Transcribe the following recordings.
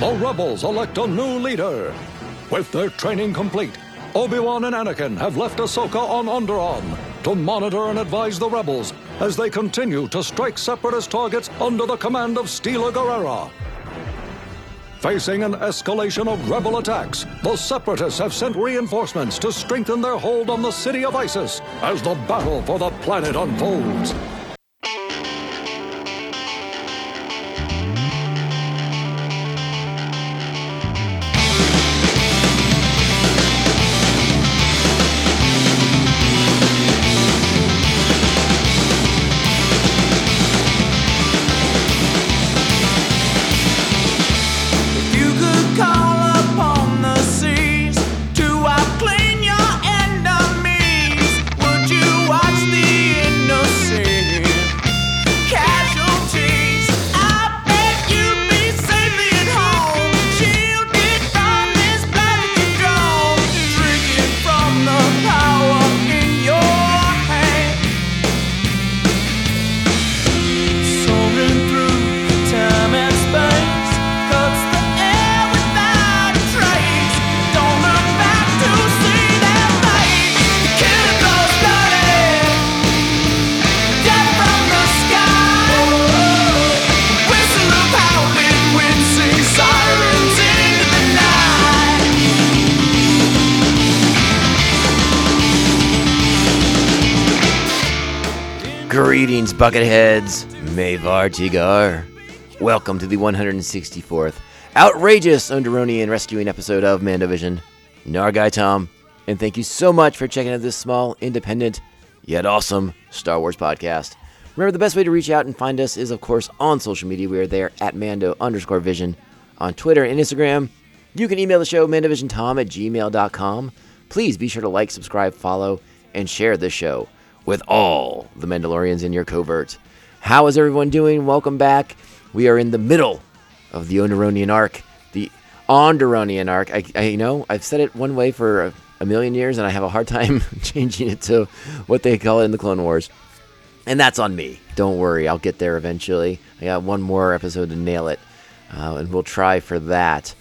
the rebels elect a new leader. With their training complete, Obi-Wan and Anakin have left Ahsoka on Onderon to monitor and advise the rebels as they continue to strike separatist targets under the command of Steela Gerrera. Facing an escalation of rebel attacks, the separatists have sent reinforcements to strengthen their hold on the city of Iziz as the battle for the planet unfolds. Greetings, Bucketheads. Mavar Tigar. Welcome to the 164th outrageous Onderonian rescuing episode of Mandovision. Nargai Tom, and thank you so much for checking out this small, independent, yet awesome Star Wars podcast. Remember, the best way to reach out and find us is, of course, on social media. We are there at Mando underscore Vision on Twitter and Instagram. You can email the show, mandovisiontom at gmail.com. Please be sure to like, subscribe, follow, and share this show with all the Mandalorians in your covert. How is everyone doing? Welcome back. We are in the middle of the Onderonian arc, the Onderonian arc. I, I you know I've said it one way for a, million years, and I have a hard time changing it to what they call it in the Clone Wars. And that's on me. Don't worry, I'll get there eventually. I got one more episode to nail it, uh, and we'll try for that.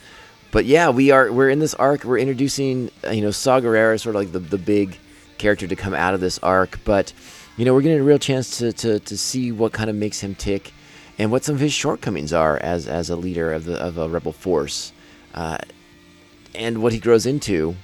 But yeah, we are we're in this arc. We're introducing uh, you know Saw Gerrera, sort of like the the big character to come out of this arc. But you know we're getting a real chance to to, to see what kind of makes him tick, and what some of his shortcomings are as as a leader of the of a rebel force, uh, and what he grows into.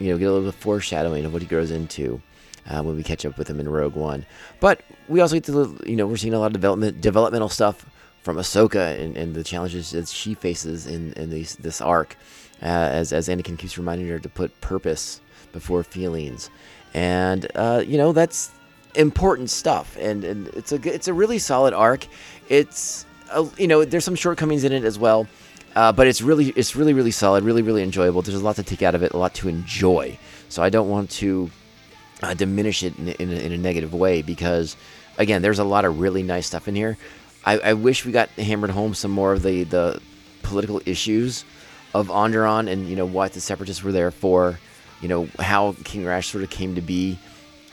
You know, get a little bit of foreshadowing of what he grows into uh, when we catch up with him in Rogue One. But we also get to, you know, we're seeing a lot of development, developmental stuff from Ahsoka and, and the challenges that she faces in, in these, this arc, uh, as, as Anakin keeps reminding her to put purpose before feelings. And, uh, you know, that's important stuff. And, and it's, a, it's a really solid arc. It's, a, you know, there's some shortcomings in it as well. Uh, but it's really, it's really, really solid, really, really enjoyable. There's a lot to take out of it, a lot to enjoy. So I don't want to uh, diminish it in, in, a, in a negative way because, again, there's a lot of really nice stuff in here. I, I wish we got hammered home some more of the, the political issues of Onderon and you know what the separatists were there for, you know how King Rash sort of came to be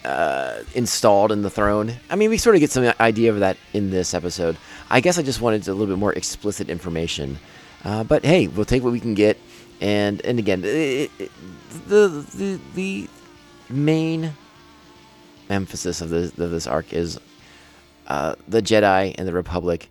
uh, installed in the throne. I mean, we sort of get some idea of that in this episode. I guess I just wanted a little bit more explicit information, uh, but hey, we'll take what we can get. And and again, it, it, the the the main emphasis of this of this arc is uh, the Jedi and the Republic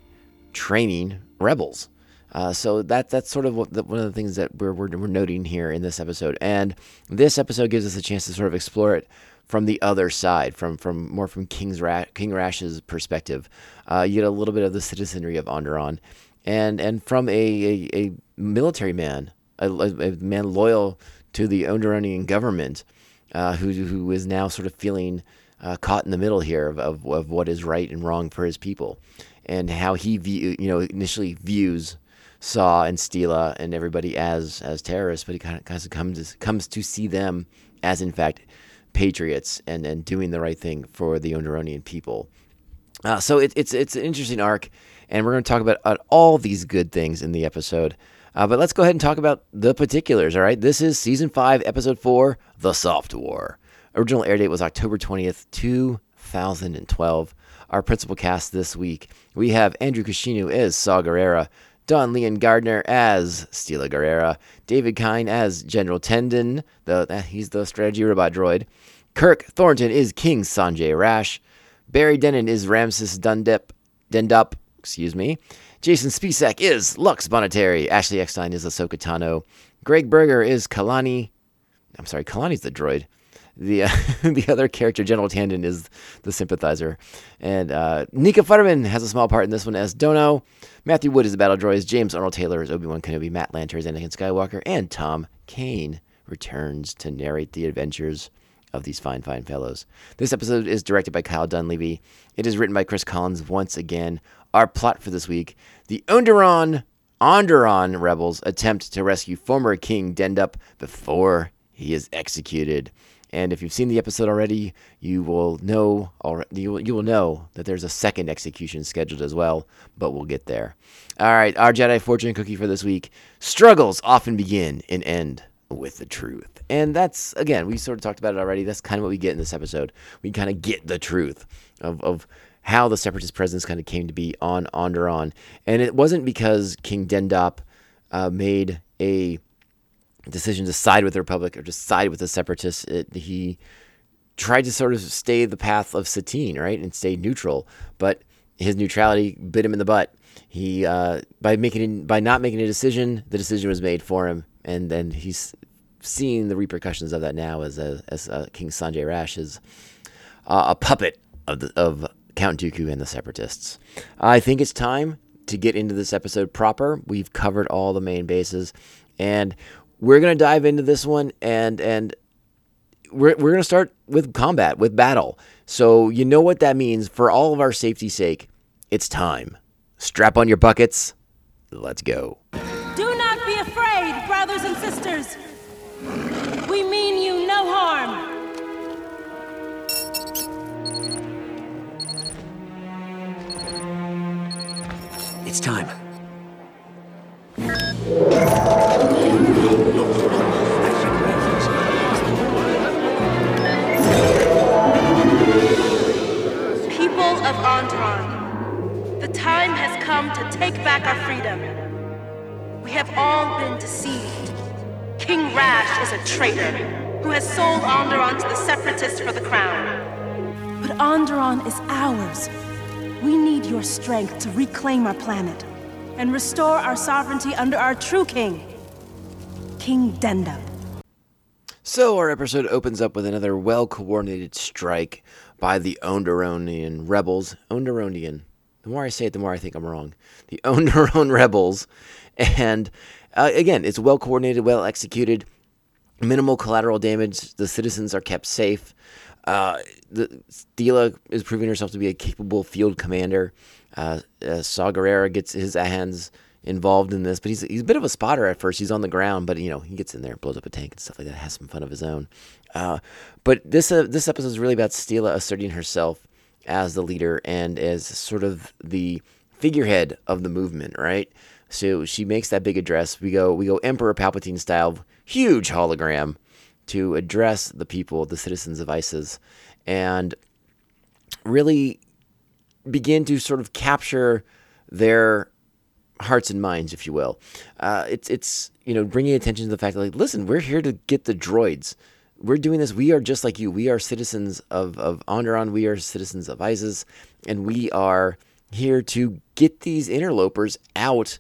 training rebels. Uh, so that that's sort of the, one of the things that we're, we're we're noting here in this episode, and this episode gives us a chance to sort of explore it from the other side, from from more from King's Ra- King Rash's perspective. Uh, you get a little bit of the citizenry of Onderon, and and from a a, a military man, a, a man loyal to the Onderonian government, uh, who who is now sort of feeling uh, caught in the middle here of, of, of what is right and wrong for his people, and how he view you know initially views Saw and Steela and everybody as as terrorists, but he kind of, comes comes to see them as in fact patriots and and doing the right thing for the Onderonian people. Uh, so it, it's it's an interesting arc, and we're going to talk about uh, all these good things in the episode. Uh, but let's go ahead and talk about the particulars. All right, this is season five, episode four, "The Soft War." Original air date was October twentieth, two thousand and twelve. Our principal cast this week we have Andrew Kishino as Saw Gerrera, Dawn-Lyen Gardner as Steela Gerrera, David Kine as General Tandin, the uh, he's the strategy robot droid. Kirk Thornton is King Sanjay Rash. Barry Dennen is Ramsis Dundip, Dendup, excuse me. Jason Spisak is Lux Bonteri. Ashley Eckstein is Ahsoka Tano. Gregg Berger is Kalani. I'm sorry, Kalani's the droid. The uh, the other character, General Tandin, is the sympathizer. And uh, Nika Futterman has a small part in this one as Dono. Matthew Wood is the battle droids. James Arnold Taylor is Obi Wan Kenobi. Matt Lanter is Anakin Skywalker. And Tom Kane returns to narrate the adventures of these fine, fine fellows. This episode is directed by Kyle Dunlevy. It is written by Chris Collins once again. Our plot for this week the Onderon, Onderon rebels attempt to rescue former King Dendup before he is executed. And if you've seen the episode already, you will know you will, you will know that there's a second execution scheduled as well, but we'll get there. All right, our Jedi fortune cookie for this week. Struggles often begin and end with the truth. And that's again, we sort of talked about it already. That's kind of what we get in this episode. We kind of get the truth of of how the separatist presence kind of came to be on Onderon. And it wasn't because King Dendup uh, made a decision to side with the Republic or to side with the separatists. It, he tried to sort of stay the path of Satine, right, and stay neutral. But his neutrality bit him in the butt. He uh, by making by not making a decision, the decision was made for him, and then he's seeing the repercussions of that now as a, as a King Sanjay Rash is uh, a puppet of the, of Count Dooku and the Separatists. I think it's time to get into this episode proper. We've covered all the main bases, and we're gonna dive into this one and and we're we're gonna start with combat with battle. So you know what that means for all of our safety's sake. It's time. Strap on your buckets. Let's go. Do not be afraid, brothers and sisters. We mean you no harm. It's time. Traitor who has sold Onderon to the Separatists for the crown. But Onderon is ours. We need your strength to reclaim our planet and restore our sovereignty under our true king, King Denda. So our episode opens up with another well-coordinated strike by the Onderonian rebels. Onderonian. The more I say it, the more I think I'm wrong. The Onderon rebels, and uh, again, it's well coordinated, well executed, minimal collateral damage. The citizens are kept safe. Uh, the Steela is proving herself to be a capable field commander. Uh, uh, Saw Gerrera gets his hands involved in this, but he's he's a bit of a spotter at first. He's on the ground, but you know he gets in there, blows up a tank and stuff like that. Has some fun of his own. Uh, but this uh, this episode is really about Steela asserting herself as the leader and as sort of the figurehead of the movement, right? So she makes that big address. We go we go Emperor Palpatine style, huge hologram to address the people, the citizens of Iziz, and really begin to sort of capture their hearts and minds, if you will. Uh, it's it's you know bringing attention to the fact that like, listen, we're here to get the droids. We're doing this. We are just like you. We are citizens of of Onderon. We are citizens of Iziz, and we are here to get these interlopers out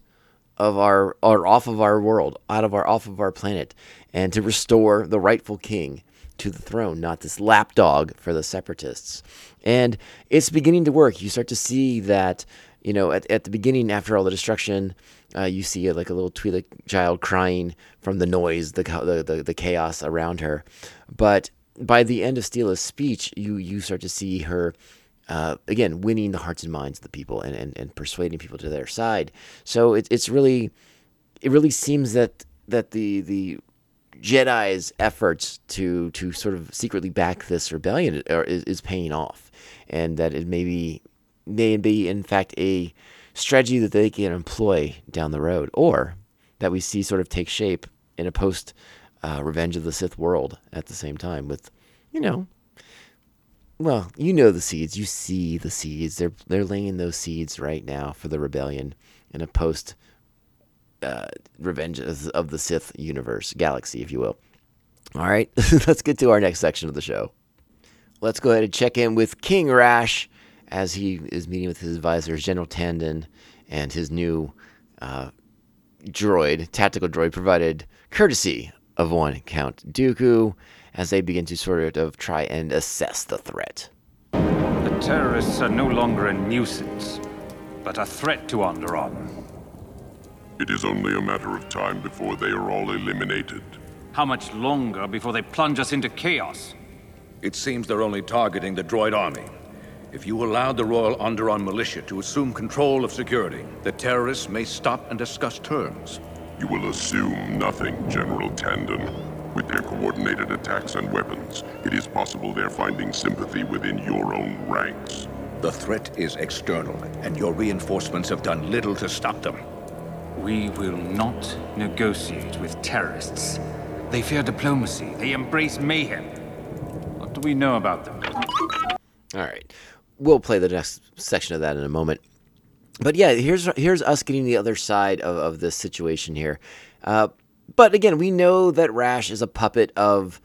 of our or off of our world, out of our off of our planet, and to restore the rightful king to the throne, not this lapdog for the separatists. And it's beginning to work. You start to see that, you know, at, at the beginning, after all the destruction, uh, you see like a little Twi'lek child crying from the noise, the, the, the, the chaos around her. But by the end of Steela's speech, you, you start to see her uh, again, winning the hearts and minds of the people and, and, and persuading people to their side. So it, it's really, it really seems that that the the Jedi's efforts to to sort of secretly back this rebellion are, is, is paying off, and that it may be may be in fact a strategy that they can employ down the road, or that we see sort of take shape in a post uh, Revenge of the Sith world at the same time with, you know, well, you know the seeds. You see the seeds. They're they're laying those seeds right now for the rebellion in a post uh, Revenge of the Sith universe, galaxy, if you will. All right, let's get to our next section of the show. Let's go ahead and check in with King Rash as he is meeting with his advisors, General Tandin, and his new uh, droid, tactical droid, provided courtesy of one Count Dooku as they begin to sort of try and assess the threat. The terrorists are no longer a nuisance, but a threat to Onderon. It is only a matter of time before they are all eliminated. How much longer before they plunge us into chaos? It seems they're only targeting the droid army. If you allow the Royal Onderon militia to assume control of security, the terrorists may stop and discuss terms. You will assume nothing, General Tandin. With their coordinated attacks and weapons, it is possible they're finding sympathy within your own ranks. The threat is external, and your reinforcements have done little to stop them. We will not negotiate with terrorists. They fear diplomacy. They embrace mayhem. What do we know about them? All right, we'll play the next section of that in a moment. But yeah, here's here's us getting the other side of, of this situation here. Uh, but again, we know that Rash is a puppet of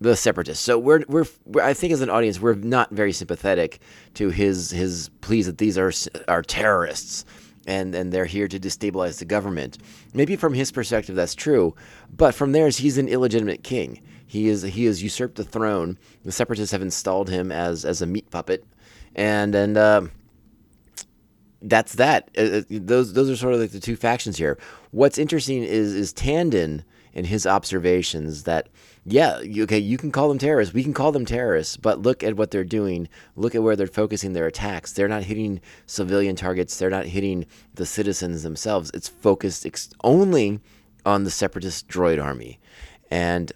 the separatists. So we're, we're I think as an audience we're not very sympathetic to his his pleas that these are are terrorists and and they're here to destabilize the government. Maybe from his perspective that's true, but from theirs he's an illegitimate king. He is he has usurped the throne. The separatists have installed him as as a meat puppet, and and. Uh, that's that. Uh, uh, those those are sort of like the two factions here. What's interesting is is Tandin and his observations that yeah, okay, you can call them terrorists, we can call them terrorists, but look at what they're doing. Look at where they're focusing their attacks. They're not hitting civilian targets. They're not hitting the citizens themselves. It's focused ex- only on the separatist droid army, and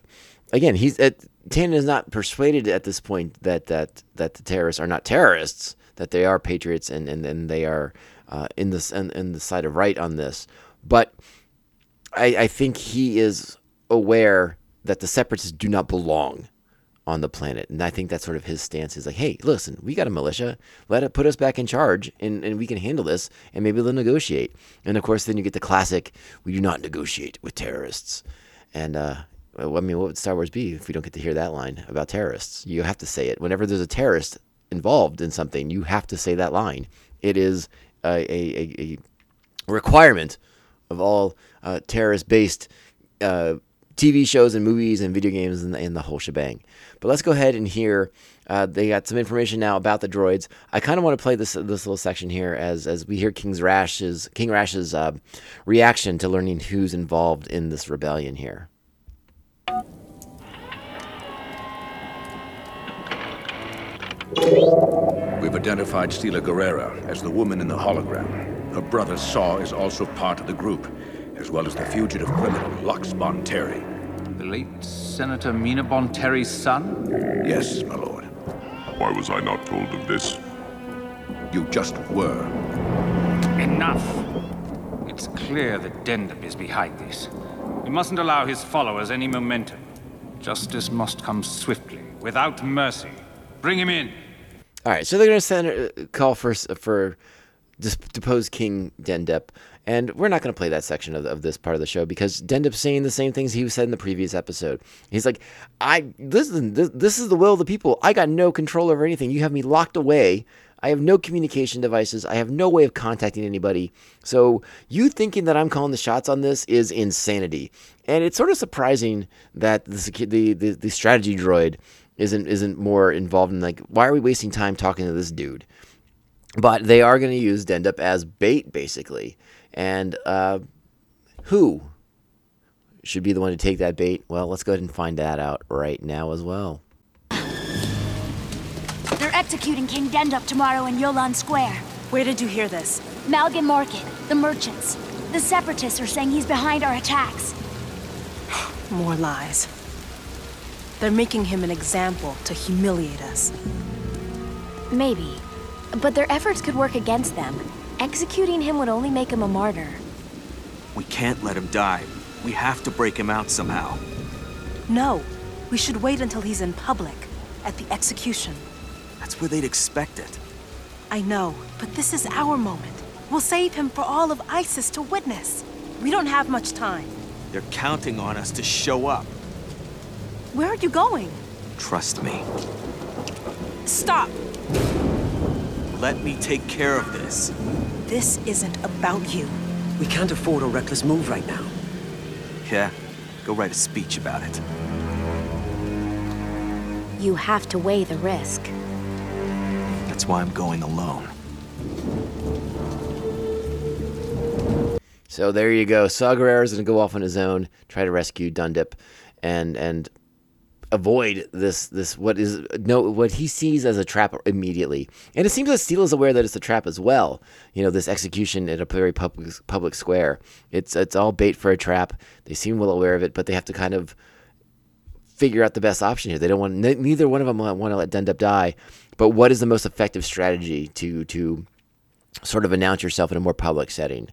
again, he's at, Tandin is not persuaded at this point that that that the terrorists are not terrorists that they are patriots and and, and they are uh, in this in, in the side of right on this. But I, I think he is aware that the separatists do not belong on the planet. And I think that's sort of his stance. He's like, hey, listen, we got a militia. Let it put us back in charge and, and we can handle this and maybe they'll negotiate. And of course, then you get the classic, we do not negotiate with terrorists. And, uh, I mean, what would Star Wars be if we don't get to hear that line about terrorists? You have to say it. Whenever there's a terrorist involved in something, you have to say that line. It is a, a, a requirement of all uh, terrorist based uh, TV shows and movies and video games and the, and the whole shebang. But let's go ahead and hear. Uh, they got some information now about the droids. I kind of want to play this this little section here as as we hear King's Rash's King Rash's uh, reaction to learning who's involved in this rebellion here. We've identified Steela Gerrera as the woman in the hologram. Her brother Saw is also part of the group, as well as the fugitive criminal Lux Bonteri. The late Senator Mina Bonteri's son? Yes, my lord. Why was I not told of this? You just were. Enough! It's clear that Dendup is behind this. We mustn't allow his followers any momentum. Justice must come swiftly, without mercy. Bring him in. All right, so they're going to send a call for for depose King Dendup, and we're not going to play that section of, of this part of the show because Dendup's saying the same things he said in the previous episode. He's like, "I listen. This, this is the will of the people. I got no control over anything. You have me locked away." I have no communication devices. I have no way of contacting anybody. So you thinking that I'm calling the shots on this is insanity. And it's sort of surprising that the the, the, the strategy droid isn't isn't more involved in like why are we wasting time talking to this dude? But they are going to use Dendup as bait basically, and uh, who should be the one to take that bait? Well, let's go ahead and find that out right now as well. They're executing King Dendup tomorrow in Yolan Square. Where did you hear this? Malgan Market, the merchants. The separatists are saying he's behind our attacks. More lies. They're making him an example to humiliate us. Maybe. But their efforts could work against them. Executing him would only make him a martyr. We can't let him die. We have to break him out somehow. No. We should wait until he's in public, at the execution. That's where they'd expect it. I know, but this is our moment. We'll save him for all of Iziz to witness. We don't have much time. They're counting on us to show up. Where are you going? Trust me. Stop! Let me take care of this. This isn't about you. We can't afford a reckless move right now. Yeah, go write a speech about it. You have to weigh the risk. That's why I'm going alone. So there you go. Saw Gerrera's going to go off on his own, try to rescue Dundip, and and avoid this this what is no what he sees as a trap immediately. And it seems that Steele is aware that it's a trap as well. You know, this execution at a very public public square. It's it's all bait for a trap. They seem well aware of it, but they have to kind of figure out the best option here. They don't want neither one of them want to let Dundip die. But what is the most effective strategy to to sort of announce yourself in a more public setting?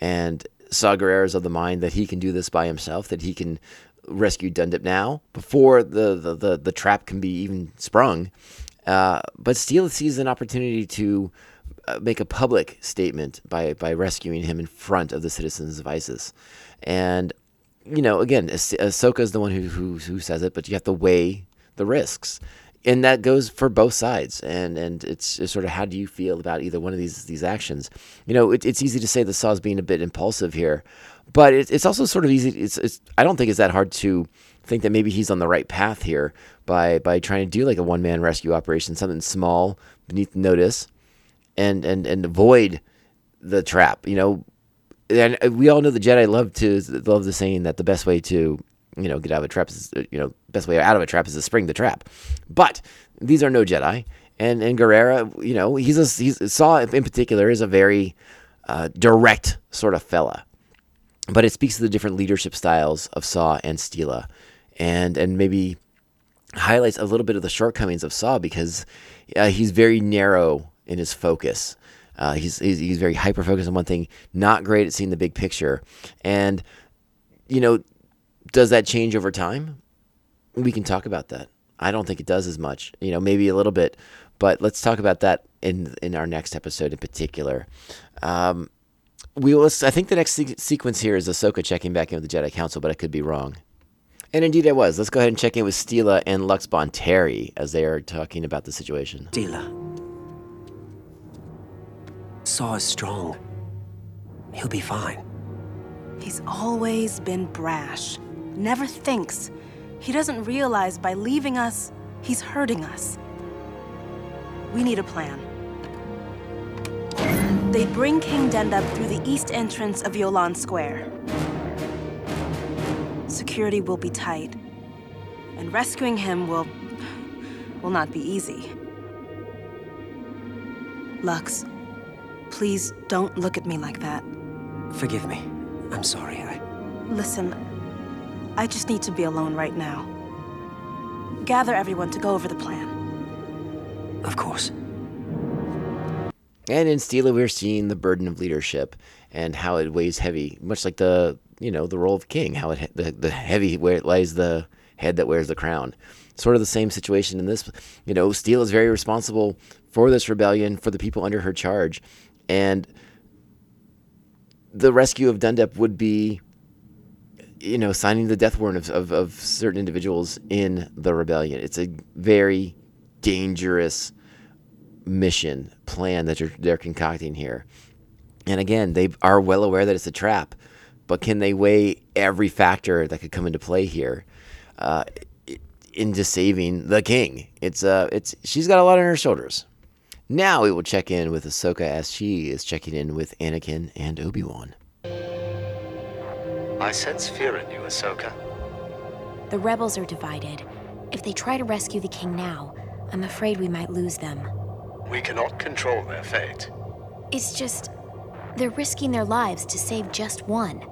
And Saw Gerrera is of the mind that he can do this by himself, that he can rescue Dundip now before the, the, the, the trap can be even sprung. Uh, but Steele sees an opportunity to uh, make a public statement by, by rescuing him in front of the citizens of Iziz. And, you know, again, Ah- Ahsoka is the one who, who, who says it, but you have to weigh the risks. And that goes for both sides, and and it's, it's sort of how do you feel about either one of these these actions? You know, it, it's easy to say the Saw's being a bit impulsive here, but it, it's also sort of easy. It's, it's I don't think it's that hard to think that maybe he's on the right path here by by trying to do like a one man rescue operation, something small beneath notice, and and and avoid the trap. You know, and we all know the Jedi love to love the saying that the best way to you know get out of a trap is you know best way out of a trap is to spring the trap. But these are no Jedi, and and Gerrera, you know, he's a he's Saw in particular is a very uh, direct sort of fella. But it speaks to the different leadership styles of Saw and Steela, and and maybe highlights a little bit of the shortcomings of Saw because uh, he's very narrow in his focus. Uh, he's, he's very hyper focused on one thing, not great at seeing the big picture, and you know, does that change over time? We can talk about that. I don't think it does as much. You know, maybe a little bit, but let's talk about that in in our next episode in particular. Um, we will. I think the next se- sequence here is Ahsoka checking back in with the Jedi Council, but I could be wrong. And indeed, I was. Let's go ahead and check in with Steela and Lux Bonteri as they are talking about the situation. Steela. Saw is strong. He'll be fine. He's always been brash, never thinks. He doesn't realize by leaving us, he's hurting us. We need a plan. They bring King Dendup through the east entrance of Yolan Square. Security will be tight, and rescuing him will. will not be easy. Lux, please don't look at me like that. Forgive me. I'm sorry. I. Listen, I just need to be alone right now. Gather everyone to go over the plan. Of course. And in Steela, we're seeing the burden of leadership and how it weighs heavy, much like the you know the role of king, how it the the heavy where it lies the head that wears the crown. Sort of the same situation in this. You know, Steel is very responsible for this rebellion, for the people under her charge, and the rescue of Dundep would be, you know, signing the death warrant of, of, of certain individuals in the rebellion. It's a very dangerous mission plan that they're, they're concocting here. And again, they are well aware that it's a trap, but can they weigh every factor that could come into play here uh, into saving the king? It's uh, it's she's got a lot on her shoulders. Now we will check in with Ahsoka as she is checking in with Anakin and Obi Wan. I sense fear in you, Ahsoka. The rebels are divided. If they try to rescue the king now, I'm afraid we might lose them. We cannot control their fate. It's just. They're risking their lives to save just one.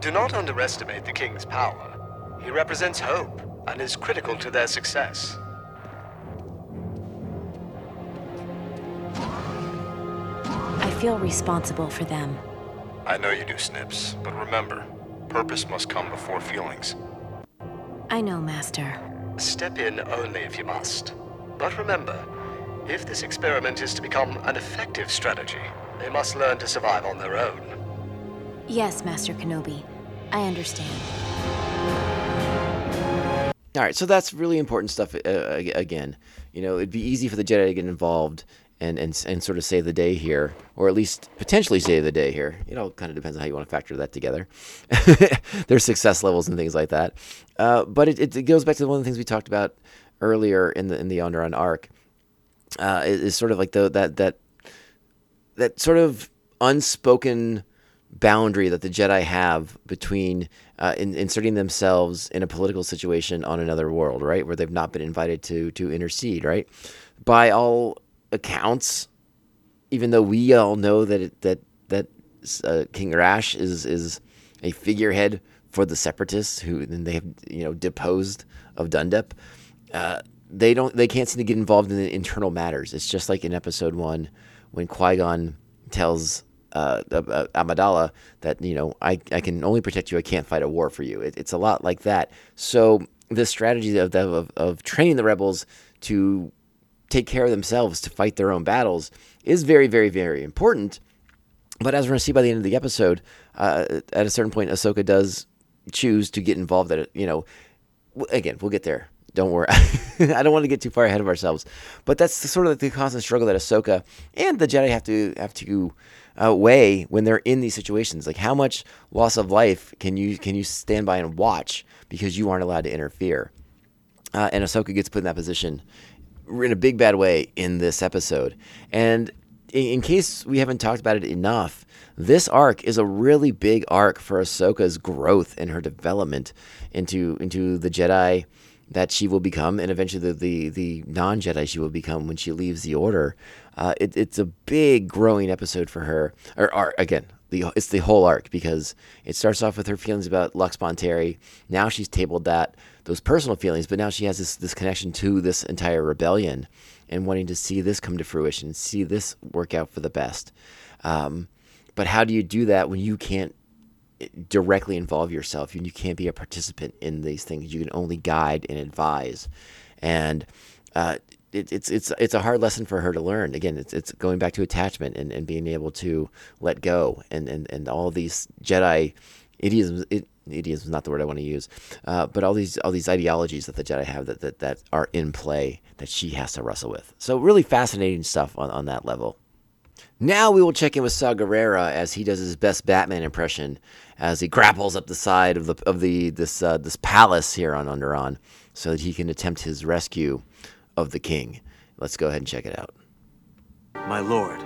Do not underestimate the king's power. He represents hope and is critical to their success. I feel responsible for them. I know you do, Snips, but remember, purpose must come before feelings. I know, Master. Step in only if you must. But remember, if this experiment is to become an effective strategy, they must learn to survive on their own. Yes, Master Kenobi. I understand. All right, so that's really important stuff. Uh, again, you know, it'd be easy for the Jedi to get involved and, and and sort of save the day here, or at least potentially save the day here. You know, kind of depends on how you want to factor that together. Their success levels and things like that. Uh, but it, it, it goes back to one of the things we talked about earlier in the in the Onderon arc. Uh, is, is sort of like the that that that sort of unspoken boundary that the Jedi have between uh, in, inserting themselves in a political situation on another world, right, where they've not been invited to to intercede, right. By all accounts, even though we all know that it, that that uh, King Rash is is a figurehead for the Separatists, who and they have you know deposed of Dundep. Uh, they don't. They can't seem to get involved in the internal matters. It's just like in Episode One when Qui Gon tells uh, uh, Amidala that you know I, I can only protect you. I can't fight a war for you. It, it's a lot like that. So the strategy of, of of training the rebels to take care of themselves to fight their own battles is very very very important. But as we're gonna see by the end of the episode, uh, at a certain point, Ahsoka does choose to get involved. At you know, again, we'll get there. Don't worry. I don't want to get too far ahead of ourselves, but that's the, sort of the constant struggle that Ahsoka and the Jedi have to have to uh, weigh when they're in these situations. Like, how much loss of life can you can you stand by and watch because you aren't allowed to interfere? Uh, and Ahsoka gets put in that position in a big bad way in this episode. And in, in case we haven't talked about it enough, this arc is a really big arc for Ahsoka's growth and her development into into the Jedi that she will become, and eventually the the, the non Jedi she will become when she leaves the Order. Uh, it, it's a big growing episode for her. Or, again, the it's the whole arc because it starts off with her feelings about Lux Bonteri. Now she's tabled that those personal feelings, but now she has this this connection to this entire rebellion and wanting to see this come to fruition, see this work out for the best. Um, but how do you do that when you can't directly involve yourself. You, you can't be a participant in these things. You can only guide and advise, and uh, it, it's it's it's a hard lesson for her to learn. Again, it's it's going back to attachment and, and being able to let go and and, and all these Jedi idioms. It, idioms is not the word I want to use, uh, but all these all these ideologies that the Jedi have that, that that are in play that she has to wrestle with. So really fascinating stuff on, on that level. Now we will check in with Saw Gerrera as he does his best Batman impression as he grapples up the side of the of the this uh, this palace here on Onderon so that he can attempt his rescue of the king. Let's go ahead and check it out. My lord,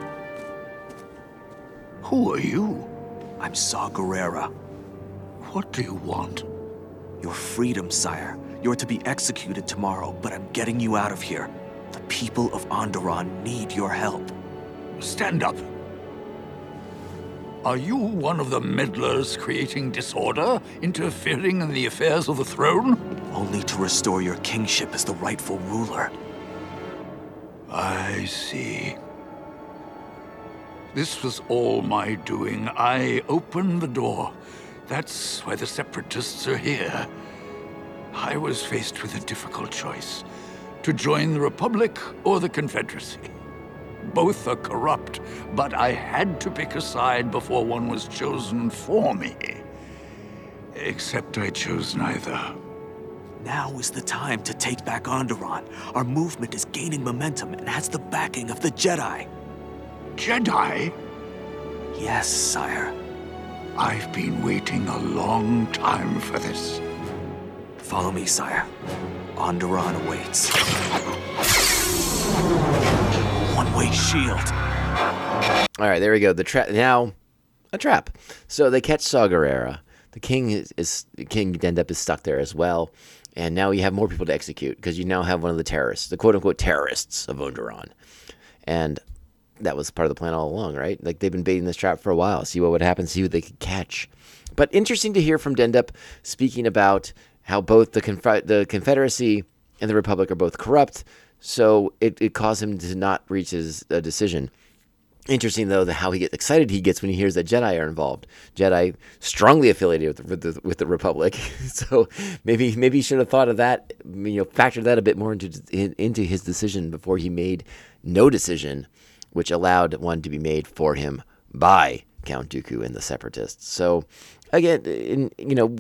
Who are you? I'm Saw Gerrera. What do you want? Your freedom, sire. You're to be executed tomorrow, but I'm getting you out of here. The people of Onderon need your help. Stand up. Are you one of the meddlers creating disorder, interfering in the affairs of the throne? Only to restore your kingship as the rightful ruler. I see. This was all my doing. I opened the door. That's why the Separatists are here. I was faced with a difficult choice to join the Republic or the Confederacy. Both are corrupt, but I had to pick a side before one was chosen for me. Except I chose neither. Now is the time to take back Onderon. Our movement is gaining momentum and has the backing of the Jedi. Jedi? Yes, sire. I've been waiting a long time for this. Follow me, sire. Onderon awaits. One-way shield. All right, there we go. The trap now, a trap. So they catch Saw Gerrera. The king is, is King Dendup is stuck there as well, and now you have more people to execute because you now have one of the terrorists, the quote unquote terrorists of Onderon, and that was part of the plan all along, right? Like they've been baiting this trap for a while, see what would happen, see who they could catch. But interesting to hear from Dendup speaking about how both the Conf- the Confederacy and the Republic are both corrupt, so it, it caused him to not reach his uh, decision. Interesting though, the how he gets excited he gets when he hears that Jedi are involved. Jedi strongly affiliated with the, with the, with the Republic, so maybe maybe he should have thought of that. You know, factored that a bit more into into his decision before he made no decision, which allowed one to be made for him by Count Dooku and the Separatists. So, again, in, you know,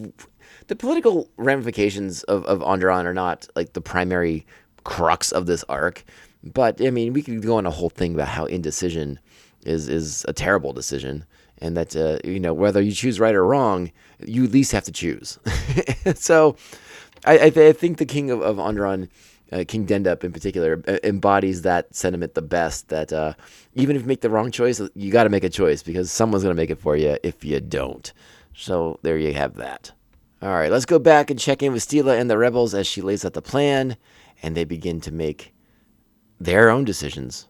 the political ramifications of, of Onderon are not like the primary crux of this arc. But I mean, we could go on a whole thing about how indecision is is a terrible decision, and that uh, you know whether you choose right or wrong, you at least have to choose. so, I, I, th- I, think the King of, of Onderon, uh, King Dendup in particular, uh, embodies that sentiment the best. That uh, even if you make the wrong choice, you got to make a choice because someone's going to make it for you if you don't. So there you have that. All right, let's go back and check in with Steela and the rebels as she lays out the plan, and they begin to make their own decisions.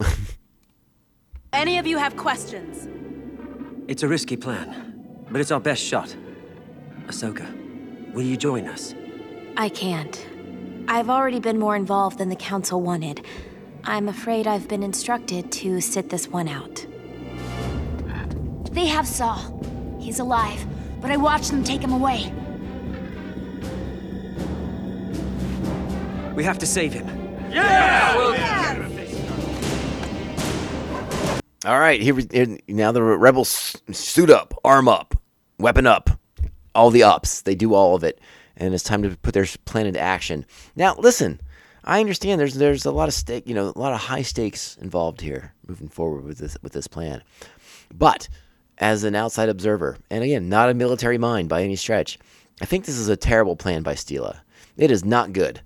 Any of you have questions? It's a risky plan, but it's our best shot. Ahsoka, will you join us? I can't. I've already been more involved than the Council wanted. I'm afraid I've been instructed to sit this one out. They have Saw. He's alive, but I watched them take him away. We have to save him. Yeah! All right, here, here now the rebels suit up, arm up, weapon up, all the ups. They do all of it, and it's time to put their plan into action. Now, listen, I understand there's there's a lot of stake, you know, a lot of high stakes involved here, moving forward with this with this plan. But as an outside observer, and again, not a military mind by any stretch, I think this is a terrible plan by Steela. It is not good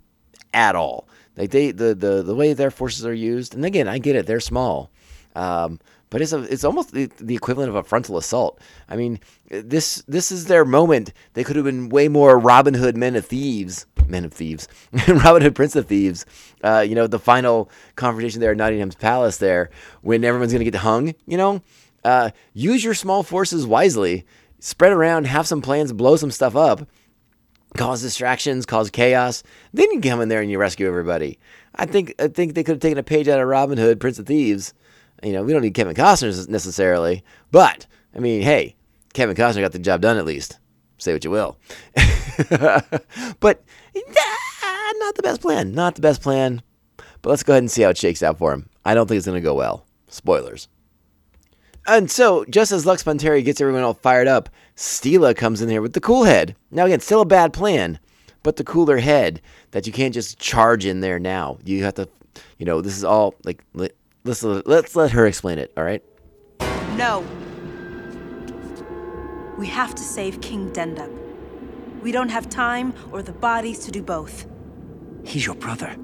at all. Like they the the the way their forces are used, and again, I get it, they're small. Um, but it's a, it's almost the, the, equivalent of a frontal assault. I mean, this this is their moment. They could have been way more Robin Hood Men of Thieves, Men of Thieves, Robin Hood Prince of Thieves. Uh, you know, the final confrontation there at Nottingham's Palace there, when everyone's gonna get hung. You know, uh, use your small forces wisely. Spread around, have some plans, blow some stuff up, cause distractions, cause chaos. Then you come in there and you rescue everybody. I think I think they could have taken a page out of Robin Hood, Prince of Thieves you know, we don't need Kevin Costner necessarily, but I mean, hey, Kevin Costner got the job done at least. Say what you will. but not the best plan. Not the best plan. But let's go ahead and see how it shakes out for him. I don't think it's going to go well. Spoilers. And so, just as Lux Bonteri gets everyone all fired up, Steela comes in here with the cool head. Now, again, still a bad plan, but the cooler head that you can't just charge in there now. You have to, you know, this is all like Let's let's let her explain it. All right. No. We have to save King Dendup. We don't have time or the bodies to do both. He's your brother.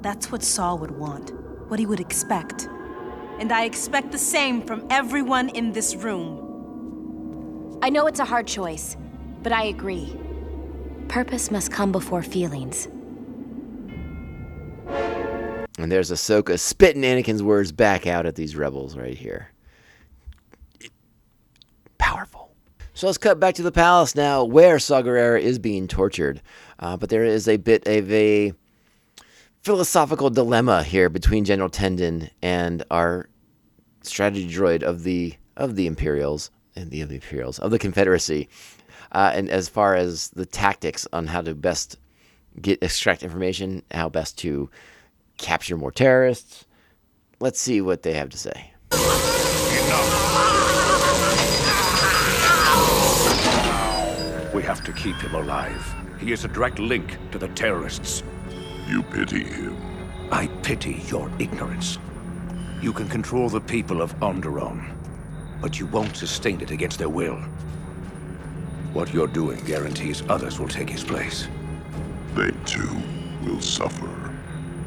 That's what Saw would want. What he would expect. And I expect the same from everyone in this room. I know it's a hard choice, but I agree. Purpose must come before feelings. And there's Ahsoka spitting Anakin's words back out at these rebels right here. Powerful. So let's cut back to the palace now, where Saw Gerrera is being tortured. Uh, but there is a bit of a philosophical dilemma here between General Tandin and our strategy droid of the of the Imperials and the, of the Imperials of the Confederacy, uh, and as far as the tactics on how to best get extract information, how best to capture more terrorists. Let's see what they have to say. We have to keep him alive. He is a direct link to the terrorists. You pity him. I pity your ignorance. You can control the people of Onderon, but you won't sustain it against their will. What you're doing guarantees others will take his place. They too will suffer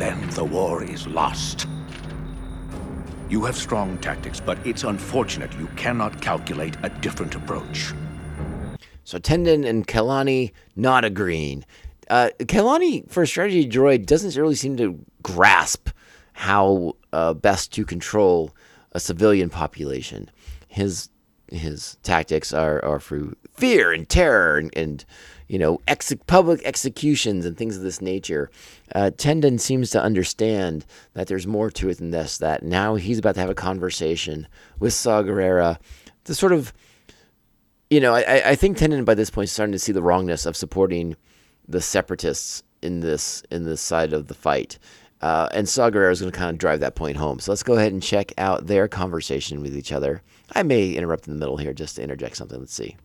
then the war is lost. You have strong tactics, but it's unfortunate you cannot calculate a different approach. So Tandin and Kalani not agreeing. Uh, Kalani, for a strategy droid, doesn't really seem to grasp how uh, best to control a civilian population. His his tactics are, are through fear and terror and, and you know, ex- public executions and things of this nature. Uh, Tandin seems to understand that there's more to it than this. That now he's about to have a conversation with Saw Gerrera to sort of, you know, I, I think Tandin by this point is starting to see the wrongness of supporting the separatists in this in this side of the fight. Uh, and Saw Gerrera is going to kind of drive that point home. So let's go ahead and check out their conversation with each other. I may interrupt in the middle here just to interject something. Let's see.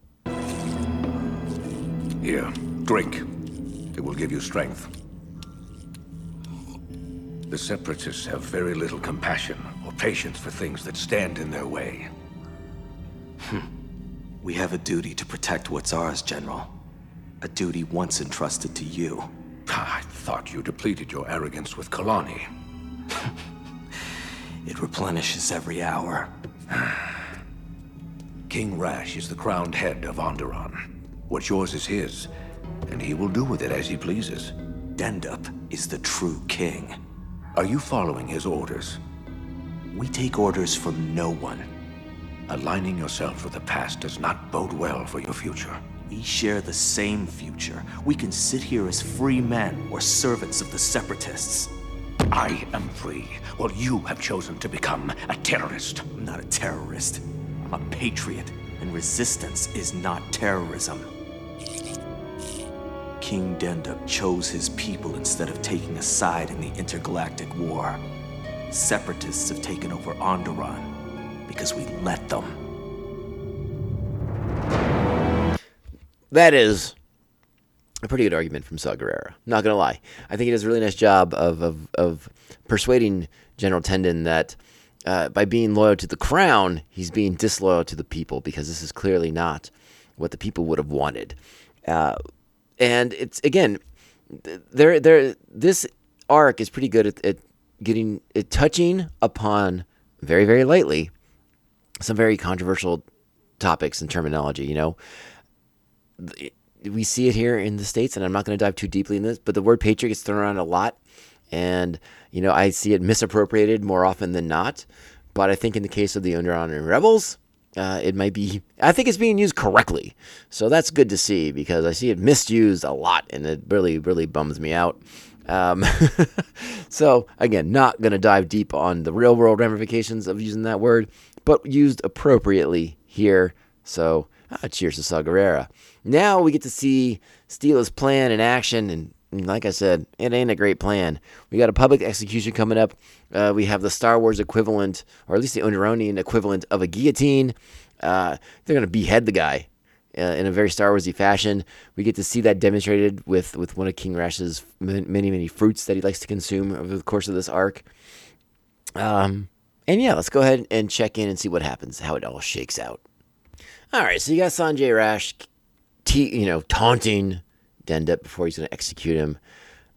Here, drink. It will give you strength. The Separatists have very little compassion or patience for things that stand in their way. We have a duty to protect what's ours, General. A duty once entrusted to you. I thought you depleted your arrogance with Kalani. It replenishes every hour. King Rash is the crowned head of Onderon. What's yours is his, and he will do with it as he pleases. Dendup is the true king. Are you following his orders? We take orders from no one. Aligning yourself with the past does not bode well for your future. We share the same future. We can sit here as free men or servants of the Separatists. I am free, while you have chosen to become a terrorist. I'm not a terrorist. I'm a patriot, and resistance is not terrorism. King Dendup chose his people instead of taking a side in the intergalactic war. Separatists have taken over Onderon because we let them. That is a pretty good argument from Saw Gerrera. Not gonna lie, I think he does a really nice job of of, of persuading General Tandin that uh, by being loyal to the crown, he's being disloyal to the people because this is clearly not what the people would have wanted. Uh, and it's again, there there this arc is pretty good at, at getting at touching upon very very lightly some very controversial topics and terminology. You know, we see it here in the states, and I'm not going to dive too deeply in this, but the word patriot gets thrown around a lot, and you know I see it misappropriated more often than not. But I think in the case of the Onderonian Rebels, uh, it might be. I think it's being used correctly, so that's good to see because I see it misused a lot, and it really really bums me out. Um, so again, not going to dive deep on the real world ramifications of using that word, but used appropriately here. So uh, cheers to Saw Gerrera. Now we get to see Steela's plan in action, and like I said, it ain't a great plan. We got a public execution coming up. Uh, we have the Star Wars equivalent, or at least the Onderonian equivalent of a guillotine. Uh, they're gonna behead the guy uh, in a very Star Warsy fashion. We get to see that demonstrated with with one of King Rash's many many fruits that he likes to consume over the course of this arc. Um, and yeah, let's go ahead and check in and see what happens, how it all shakes out. All right, so you got Sanjay Rash, you know, taunting Dendup before he's going to execute him.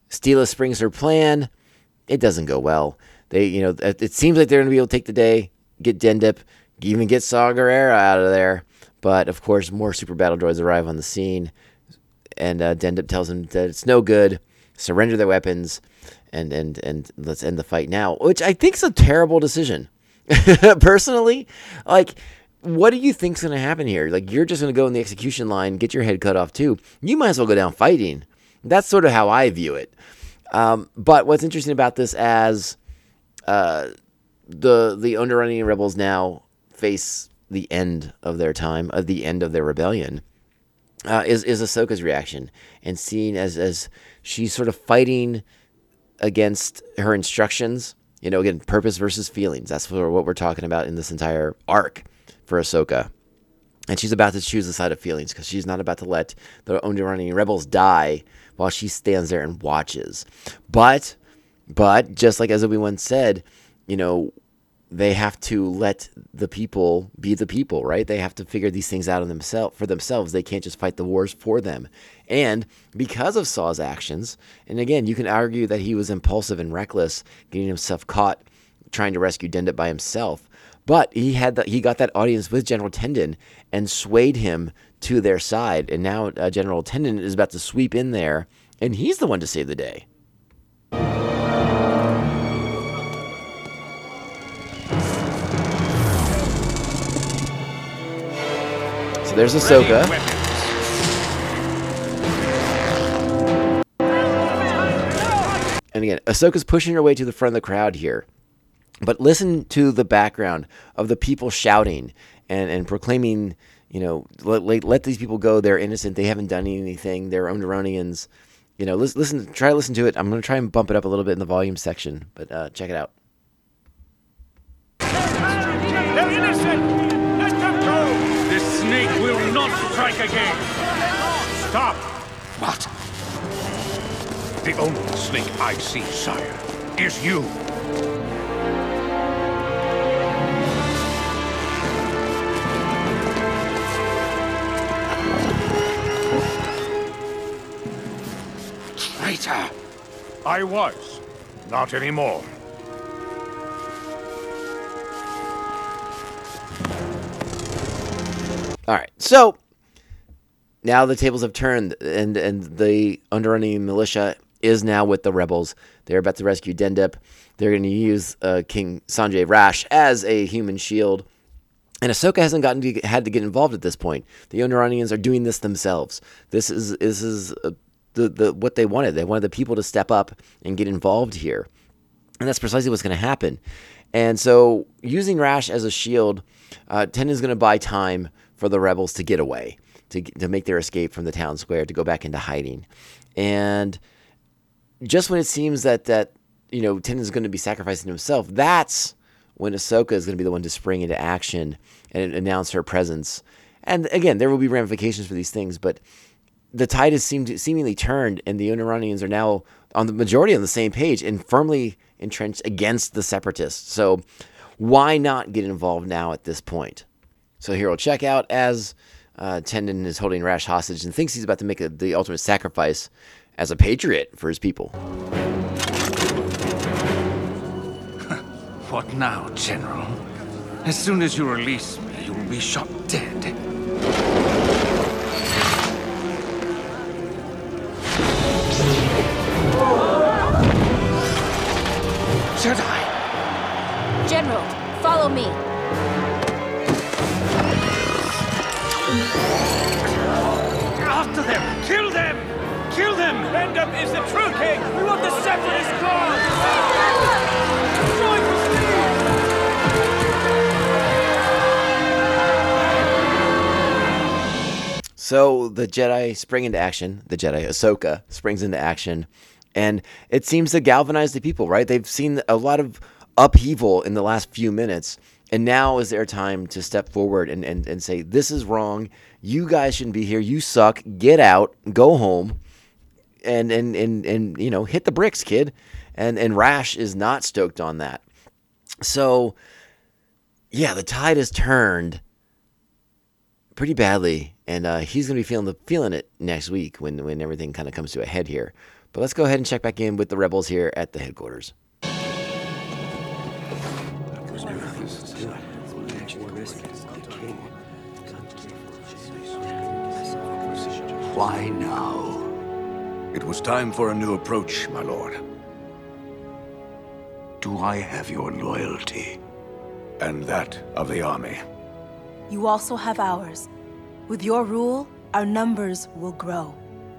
Steela springs her plan. It doesn't go well. They, you know, it, seems like they're going to be able to take the day, get Dendup, even get Saw Gerrera out of there. But of course, more super battle droids arrive on the scene, and uh, Dendup tells him that it's no good. Surrender their weapons, and and and let's end the fight now. Which I think is a terrible decision. Personally, like what do you think's going to happen here? Like you're just going to go in the execution line, get your head cut off too. You might as well go down fighting. That's sort of how I view it. Um, but what's interesting about this, as uh, the the Onderonian rebels now face the end of their time, of the end of their rebellion, uh, is is Ahsoka's reaction and seeing as as she's sort of fighting against her instructions. You know, again, purpose versus feelings. That's what we're talking about in this entire arc for Ahsoka. And she's about to choose the side of feelings because she's not about to let the Onderonian rebels die while she stands there and watches. But, but just like as we once said, you know, they have to let the people be the people, right? They have to figure these things out on themselves for themselves. They can't just fight the wars for them. And because of Saw's actions, and again, you can argue that he was impulsive and reckless, getting himself caught trying to rescue Dendup by himself. But he had that he got that audience with General Tandin and swayed him to their side. And now uh, General Tandin is about to sweep in there, and he's the one to save the day. So there's Ahsoka. And again, Ahsoka's pushing her way to the front of the crowd here. But listen to the background of the people shouting and, and proclaiming, you know, let, let, these people go. They're innocent. They haven't done anything. They're Onderonians. you know, listen, listen, try to listen to it. I'm gonna try and bump it up a little bit in the volume section, but uh, check it out. They're innocent! Let them go! This snake will not strike again! Stop! What? The only snake I see, sire, is you. Traitor! I was. Not anymore. All right, so now the tables have turned, and and the Onderonian militia is now with the rebels. They're about to rescue Dendup. They're going to use uh, King Sanjay Rash as a human shield. And Ahsoka hasn't gotten to, had to get involved at this point. The Onderonians are doing this themselves. This is this is the the what they wanted. They wanted the people to step up and get involved here, and that's precisely what's going to happen. And so, using Rash as a shield, uh, is going to buy time for the rebels to get away, to to make their escape from the town square, to go back into hiding, and just when it seems that that you know Ten is going to be sacrificing himself, that's when Ahsoka is going to be the one to spring into action and announce her presence. And again, there will be ramifications for these things, but the tide has seemed seemingly turned, and the Onderonians are now on the majority on the same page and firmly entrenched against the Separatists. So why not get involved now at this point? So here we'll check out as uh, Tandin is holding Rash hostage and thinks he's about to make a, the ultimate sacrifice as a patriot for his people. What now, General? As soon as you release me, you will be shot dead. Follow me. After them! Kill them! Kill them! Dendup is the true king! We want the separatist crown! So the Jedi spring into action. The Jedi Ahsoka springs into action, and it seems to galvanize the people. Right? They've seen a lot of upheaval in the last few minutes, and now is their time to step forward and and, and say, "This is wrong. You guys shouldn't be here. You suck. Get out. Go home." And and and and you know, hit the bricks, kid. And and Rash is not stoked on that. So, yeah, the tide has turned pretty badly, and uh, he's going to be feeling the feeling it next week when when everything kind of comes to a head here. But let's go ahead and check back in with the rebels here at the headquarters. Why now? It was time for a new approach, my lord. Do I have your loyalty? And that of the army. You also have ours. With your rule, our numbers will grow.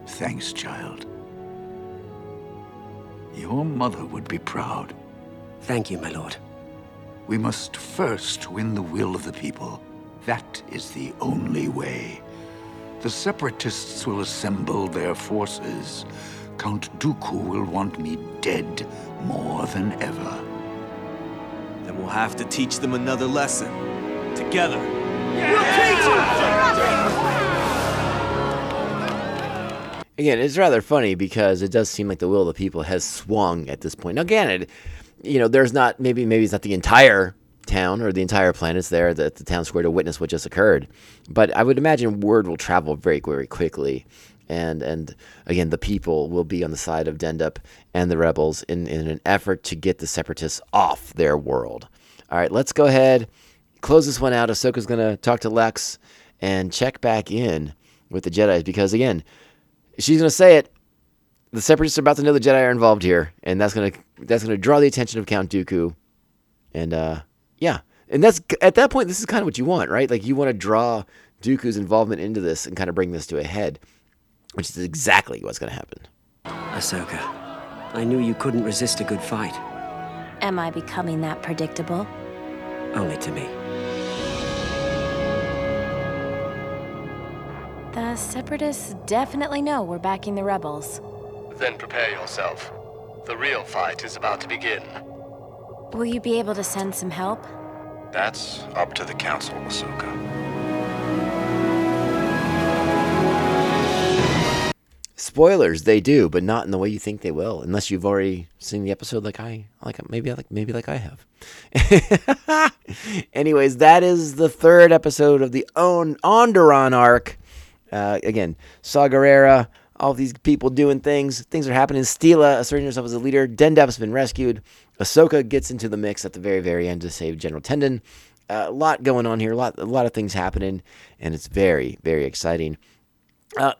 Thanks, child. Your mother would be proud. Thank you, my lord. We must first win the will of the people. That is the only way. The Separatists will assemble their forces. Count Dooku will want me dead more than ever. Then we'll have to teach them another lesson. Together. Again, it's rather funny because it does seem like the will of the people has swung at this point. Now, again, it, you know, there's not maybe maybe it's not the entire town or the entire planet's there at the, town square to witness what just occurred, but I would imagine word will travel very very quickly, and and again the people will be on the side of Dendup and the rebels in in an effort to get the separatists off their world. All right, let's go ahead, close this one out. Ahsoka's gonna talk to Lux and check back in with the Jedi because again she's gonna say it. The Separatists are about to know the Jedi are involved here, and that's gonna that's gonna draw the attention of Count Dooku, and uh, yeah, and that's at that point this is kind of what you want, right? Like you want to draw Dooku's involvement into this and kind of bring this to a head, which is exactly what's gonna happen. Ahsoka, I knew you couldn't resist a good fight. Am I becoming that predictable? Only to me. The Separatists definitely know we're backing the rebels. Then prepare yourself. The real fight is about to begin. Will you be able to send some help? That's up to the Council, Ahsoka. Spoilers, they do, but not in the way you think they will, unless you've already seen the episode like I like maybe like maybe like I have. Anyways, that is the third episode of the own Onderon arc. Uh, again, Saw Gerrera, all these people doing things. Things are happening. Steela asserting herself as a leader. Dendup's been rescued. Ahsoka gets into the mix at the very, very end to save General Tandin. Uh, a lot going on here. A lot, a lot of things happening, and it's very, very exciting. Uh,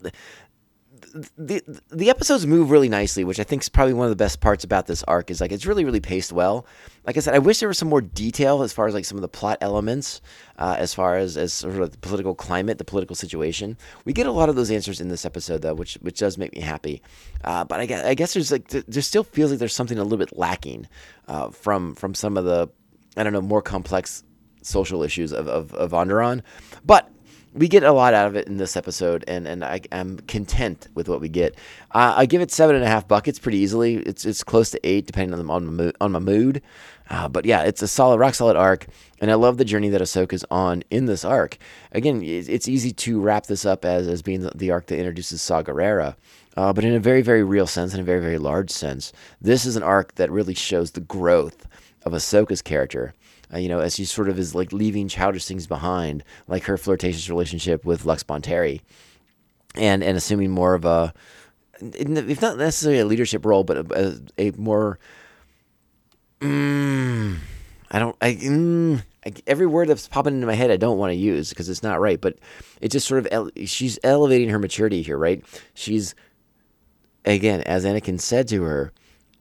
the the episodes move really nicely, which I think is probably one of the best parts about this arc. Is like it's really really paced well. Like I said, I wish there was some more detail as far as like some of the plot elements, uh, as far as as sort of the political climate, the political situation. We get a lot of those answers in this episode though, which which does make me happy. Uh, but I guess I guess there's like there still feels like there's something a little bit lacking uh, from from some of the I don't know more complex social issues of of, of Onderon, but we get a lot out of it in this episode, and, and I, am content with what we get. Uh, I give it seven and a half buckets pretty easily. It's it's close to eight depending on, the, on, my, mood, on my mood. Uh, but yeah, it's a solid, rock solid arc, and I love the journey that Ahsoka's on in this arc. Again, it's easy to wrap this up as, as being the, arc that introduces Saw Gerrera, uh, but in a very, very real sense, in a very, very large sense, this is an arc that really shows the growth of Ahsoka's character uh, you know, as she sort of is like leaving childish things behind, like her flirtatious relationship with Lux Bonteri, and and assuming more of a, if not necessarily a leadership role, but a, a more, mm, I don't, I, mm, I, every word that's popping into my head I don't want to use because it's not right, but it just sort of ele- she's elevating her maturity here, right? She's again, as Anakin said to her,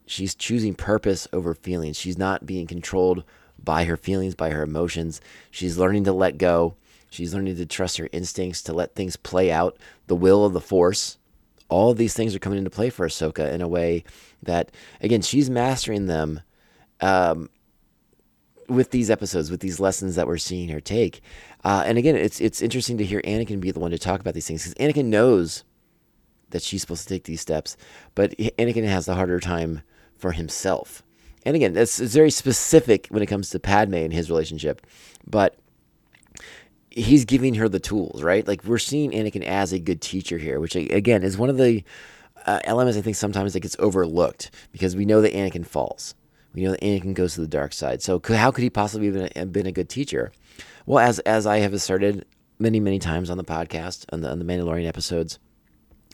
she's choosing purpose over feelings. She's not being controlled by her feelings, by her emotions. She's learning to let go. She's learning to trust her instincts, to let things play out, the will of the Force. All of these things are coming into play for Ahsoka in a way that, again, she's mastering them um, with these episodes, with these lessons that we're seeing her take. Uh, and again, it's it's interesting to hear Anakin be the one to talk about these things because Anakin knows that she's supposed to take these steps, but Anakin has the harder time for himself and again, it's, very specific when it comes to Padme and his relationship, but he's giving her the tools, right? Like we're seeing Anakin as a good teacher here, which again is one of the uh, elements I think sometimes that gets overlooked because we know that Anakin falls. We know that Anakin goes to the dark side. So how could he possibly have been a good teacher? Well, as as I have asserted many many times on the podcast on the on the Mandalorian episodes,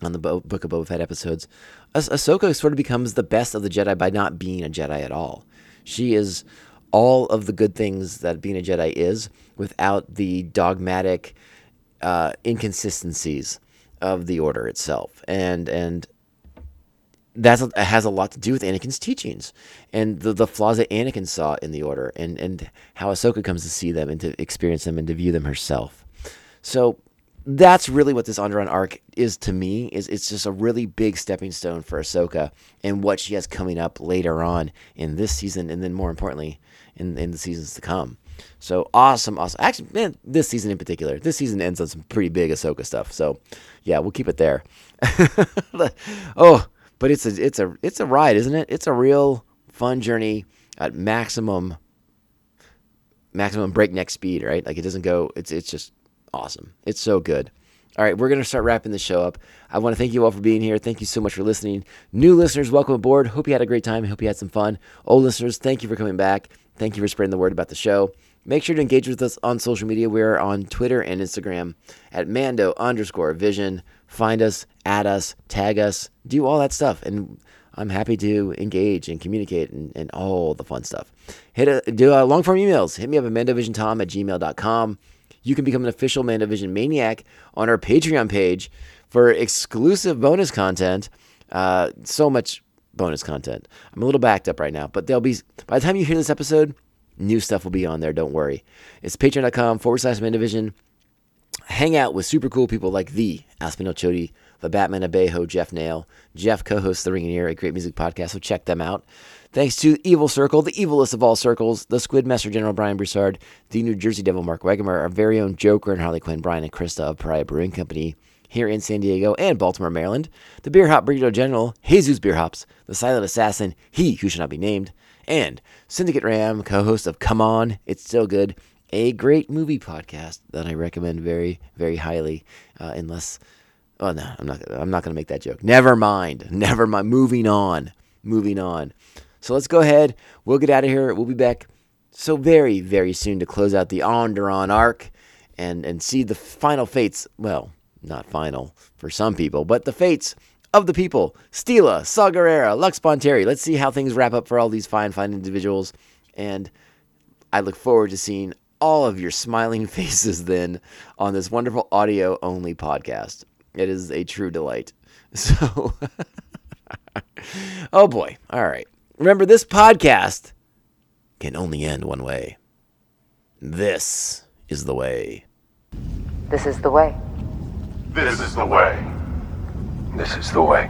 on the Bo- Book of Boba Fett episodes, ah- Ahsoka sort of becomes the best of the Jedi by not being a Jedi at all. She is all of the good things that being a Jedi is without the dogmatic uh, inconsistencies of the Order itself, and and that has a lot to do with Anakin's teachings and the, the flaws that Anakin saw in the Order, and and how Ahsoka comes to see them and to experience them and to view them herself. So that's really what this Onderon arc is to me. Is it's just a really big stepping stone for Ahsoka and what she has coming up later on in this season, and then more importantly, in in the seasons to come. So awesome, awesome. Actually, man, this season in particular, this season ends on some pretty big Ahsoka stuff. So yeah, we'll keep it there. oh, but it's a it's a it's a ride, isn't it? It's a real fun journey at maximum maximum breakneck speed, right? Like it doesn't go. It's it's just awesome. It's so good. All right, we're going to start wrapping the show up. I want to thank you all for being here. Thank you so much for listening. New listeners, welcome aboard. Hope you had a great time. Hope you had some fun. Old listeners, thank you for coming back. Thank you for spreading the word about the show. Make sure to engage with us on social media. We're on Twitter and Instagram at Mando underscore Vision. Find us, add us, tag us, do all that stuff. And I'm happy to engage and communicate and, and all the fun stuff. Hit a, do uh, long form emails. Hit me up at mandovisiontom at gmail.com you can become an official Mandovision Maniac on our Patreon page for exclusive bonus content. Uh, so much bonus content. I'm a little backed up right now, but there'll be, by the time you hear this episode, new stuff will be on there. Don't worry. It's patreon.com forward slash Mandovision. Hang out with super cool people like the Aspinall Chody, the Batman Abejo, Jeff Nail. Jeff co hosts The Ring Ear, a great music podcast, so check them out. Thanks to Evil Circle, the evilest of all circles, the Squid Master General Brian Broussard, the New Jersey Devil Mark Wegemer, our very own Joker and Harley Quinn Brian and Krista of Pariah Brewing Company, here in San Diego and Baltimore, Maryland, the Beer Hop Brigadier General, Jesus Beer Hops, the silent assassin, he who should not be named, and Syndicate Ram, co host of Come On, It's Still Good, a great movie podcast that I recommend very, very highly, uh, unless. Oh no, I'm not. I'm not going to make that joke. Never mind. Never mind. Moving on. Moving on. So let's go ahead. We'll get out of here. We'll be back so very, very soon to close out the Onderon arc and and see the final fates. Well, not final for some people, but the fates of the people. Steela, Saw Gerrera, Lux Bonteri. Let's see how things wrap up for all these fine, fine individuals. And I look forward to seeing all of your smiling faces then on this wonderful audio only podcast. It is a true delight. So, oh boy. All right. Remember, this podcast can only end one way. This is the way. This is the way. This is the way. This is the way.